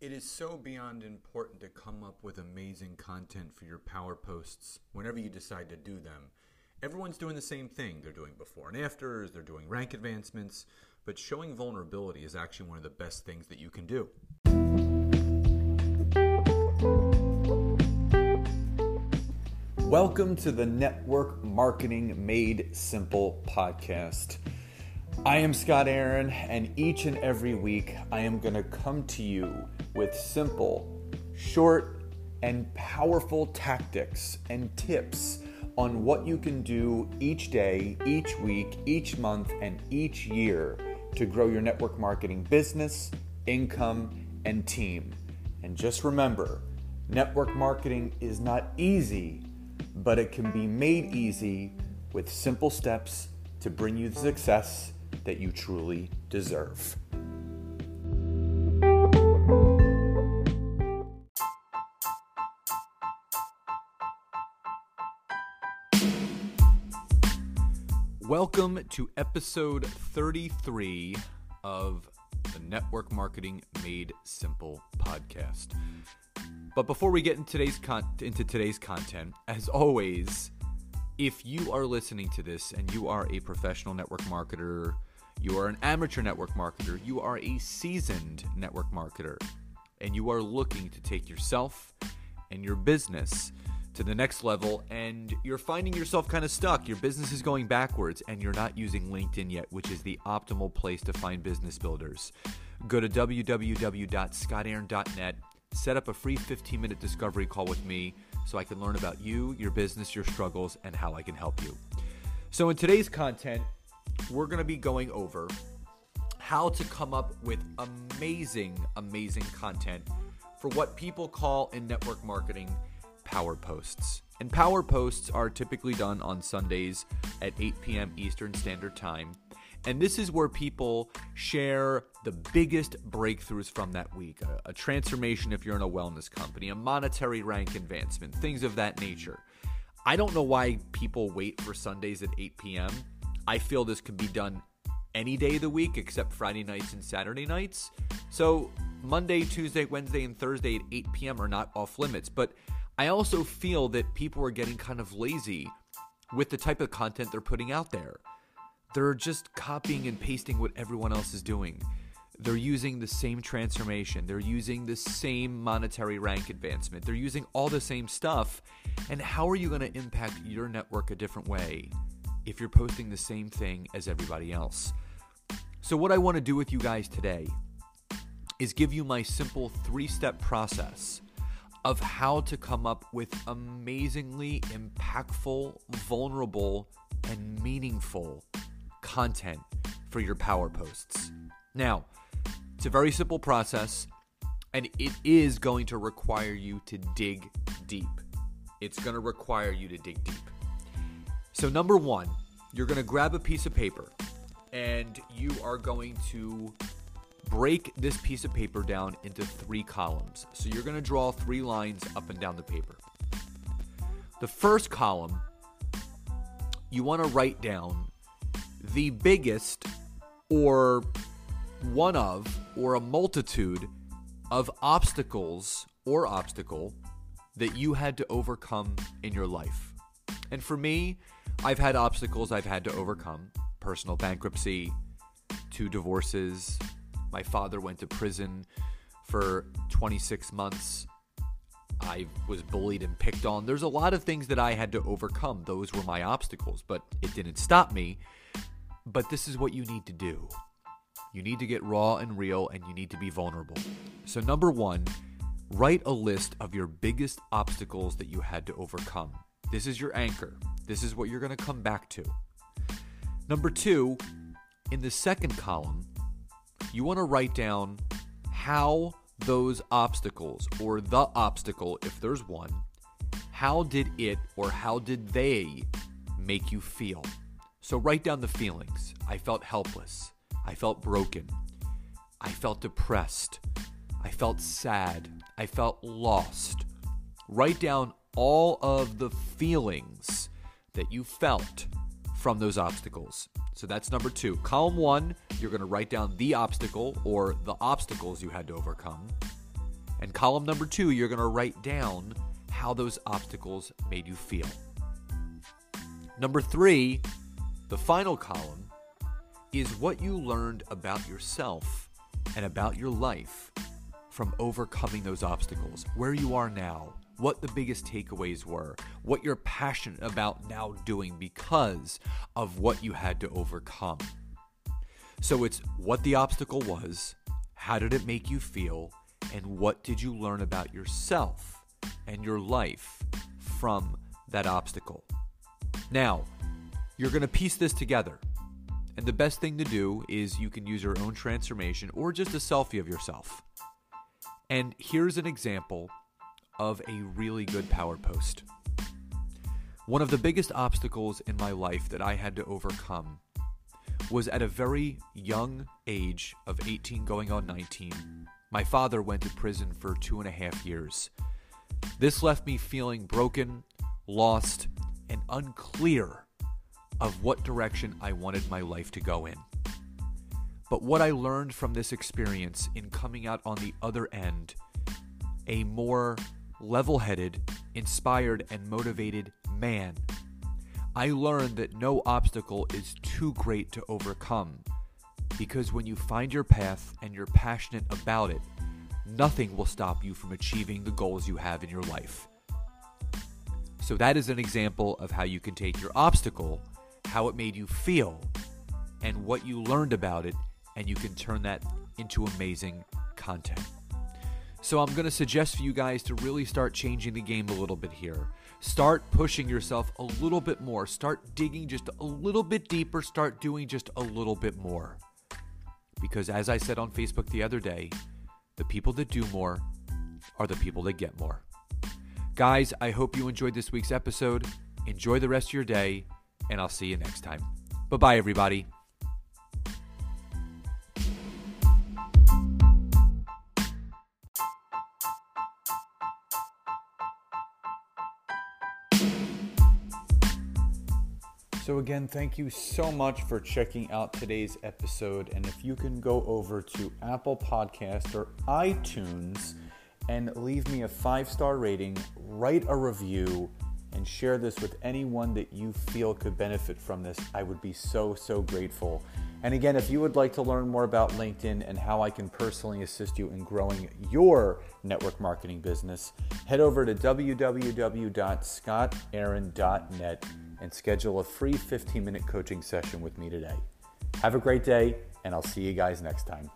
It is so beyond important to come up with amazing content for your power posts whenever you decide to do them. Everyone's doing the same thing. They're doing before and afters, they're doing rank advancements, but showing vulnerability is actually one of the best things that you can do. Welcome to the Network Marketing Made Simple podcast. I am Scott Aaron, and each and every week I am going to come to you with simple, short, and powerful tactics and tips on what you can do each day, each week, each month, and each year to grow your network marketing business, income, and team. And just remember, network marketing is not easy, but it can be made easy with simple steps to bring you the success that you truly deserve. Welcome to episode 33 of the Network Marketing Made Simple podcast. But before we get into today's con- into today's content, as always, if you are listening to this and you are a professional network marketer, you are an amateur network marketer, you are a seasoned network marketer, and you are looking to take yourself and your business to the next level and you're finding yourself kind of stuck. Your business is going backwards and you're not using LinkedIn yet, which is the optimal place to find business builders. Go to www.scottaaron.net, set up a free 15 minute discovery call with me so I can learn about you, your business, your struggles, and how I can help you. So, in today's content, we're going to be going over how to come up with amazing, amazing content for what people call in network marketing power posts. And power posts are typically done on Sundays at 8 p.m. Eastern Standard Time. And this is where people share the biggest breakthroughs from that week a, a, transformation if you're in a wellness company, a monetary rank advancement, things of that nature. I don't know why people wait for Sundays at 8 p.m. I feel this can be done any day of the week except Friday nights and Saturday nights. So Monday, Tuesday, Wednesday, and Thursday at 8 p.m. are not off limits. But I also feel that people are getting kind of lazy with the type of content they're putting out there. They're just copying and pasting what everyone else is doing. They're using the same transformation. They're using the same monetary rank advancement. They're using all the same stuff. And how are you going to impact your network a different way if you're posting the same thing as everybody else? So, what I want to do with you guys today is give you my simple three step process of how to come up with amazingly impactful, vulnerable, and meaningful content for your power posts. Now, it's a very simple process, and it is going to require you to dig deep. It's going to require you to dig deep. So, number one, you're going to grab a piece of paper and you are going to break this piece of paper down into three columns. So, you're going to draw three lines up and down the paper. The first column, you want to write down the biggest or one of or a multitude of obstacles or obstacle that you had to overcome in your life. And for me, I've had obstacles I've had to overcome personal bankruptcy, two divorces. My father went to prison for 26 months. I was bullied and picked on. There's a lot of things that I had to overcome. Those were my obstacles, but it didn't stop me. But this is what you need to do. You need to get raw and real and you need to be vulnerable. So, number one, write a list of your biggest obstacles that you had to overcome. This is your anchor. This is what you're going to come back to. Number two, in the second column, you want to write down how those obstacles, or the obstacle, if there's one, how did it or how did they make you feel? So write down the feelings. I felt helpless. I felt broken. I felt depressed. I felt sad. I felt lost. Write down all of the feelings that you felt from those obstacles. So that's number two. Column one, you're going to write down the obstacle or the obstacles you had to overcome. And column number two, you're going to write down how those obstacles made you feel. Number three, the final column, is what you learned about yourself and about your life from overcoming those obstacles, where you are now, what the biggest takeaways were, what you're passionate about now doing because of what you had to overcome. So it's what the obstacle was, how did it make you feel, and what did you learn about yourself and your life from that obstacle. Now, you're going to piece this together. And the best thing to do is you can use your own transformation or just a selfie of yourself. And here's an example of a really good power post. One of the biggest obstacles in my life that I had to overcome was at a very young age of 18 going on 19. My father went to prison for two and a half years. This left me feeling broken, lost, and unclear of what direction I wanted my life to go in. But what I learned from this experience in coming out on the other end, a more level headed, inspired, and motivated man, I learned that no obstacle is too great to overcome. Because when you find your path and you're passionate about it, nothing will stop you from achieving the goals you have in your life. So, that is an example of how you can take your obstacle, how it made you feel, and what you learned about it, and you can turn that into amazing content. So, I'm going to suggest for you guys to really start changing the game a little bit here. Start pushing yourself a little bit more. Start digging just a little bit deeper. Start doing just a little bit more. Because, as I said on Facebook the other day, the people that do more are the people that get more. Guys, I hope you enjoyed this week's episode. Enjoy the rest of your day, and I'll see you next time. Bye bye, everybody. So, again, thank you so much for checking out today's episode. And if you can go over to Apple Podcast or iTunes and leave me a five star rating, write a review, and share this with anyone that you feel could benefit from this, I would be so, so grateful. And again, if you would like to learn more about LinkedIn and how I can personally assist you in growing your network marketing business, head over to www.scottaaron.net and schedule a free 15 minute coaching session with me today. Have a great day, and I'll see you guys next time.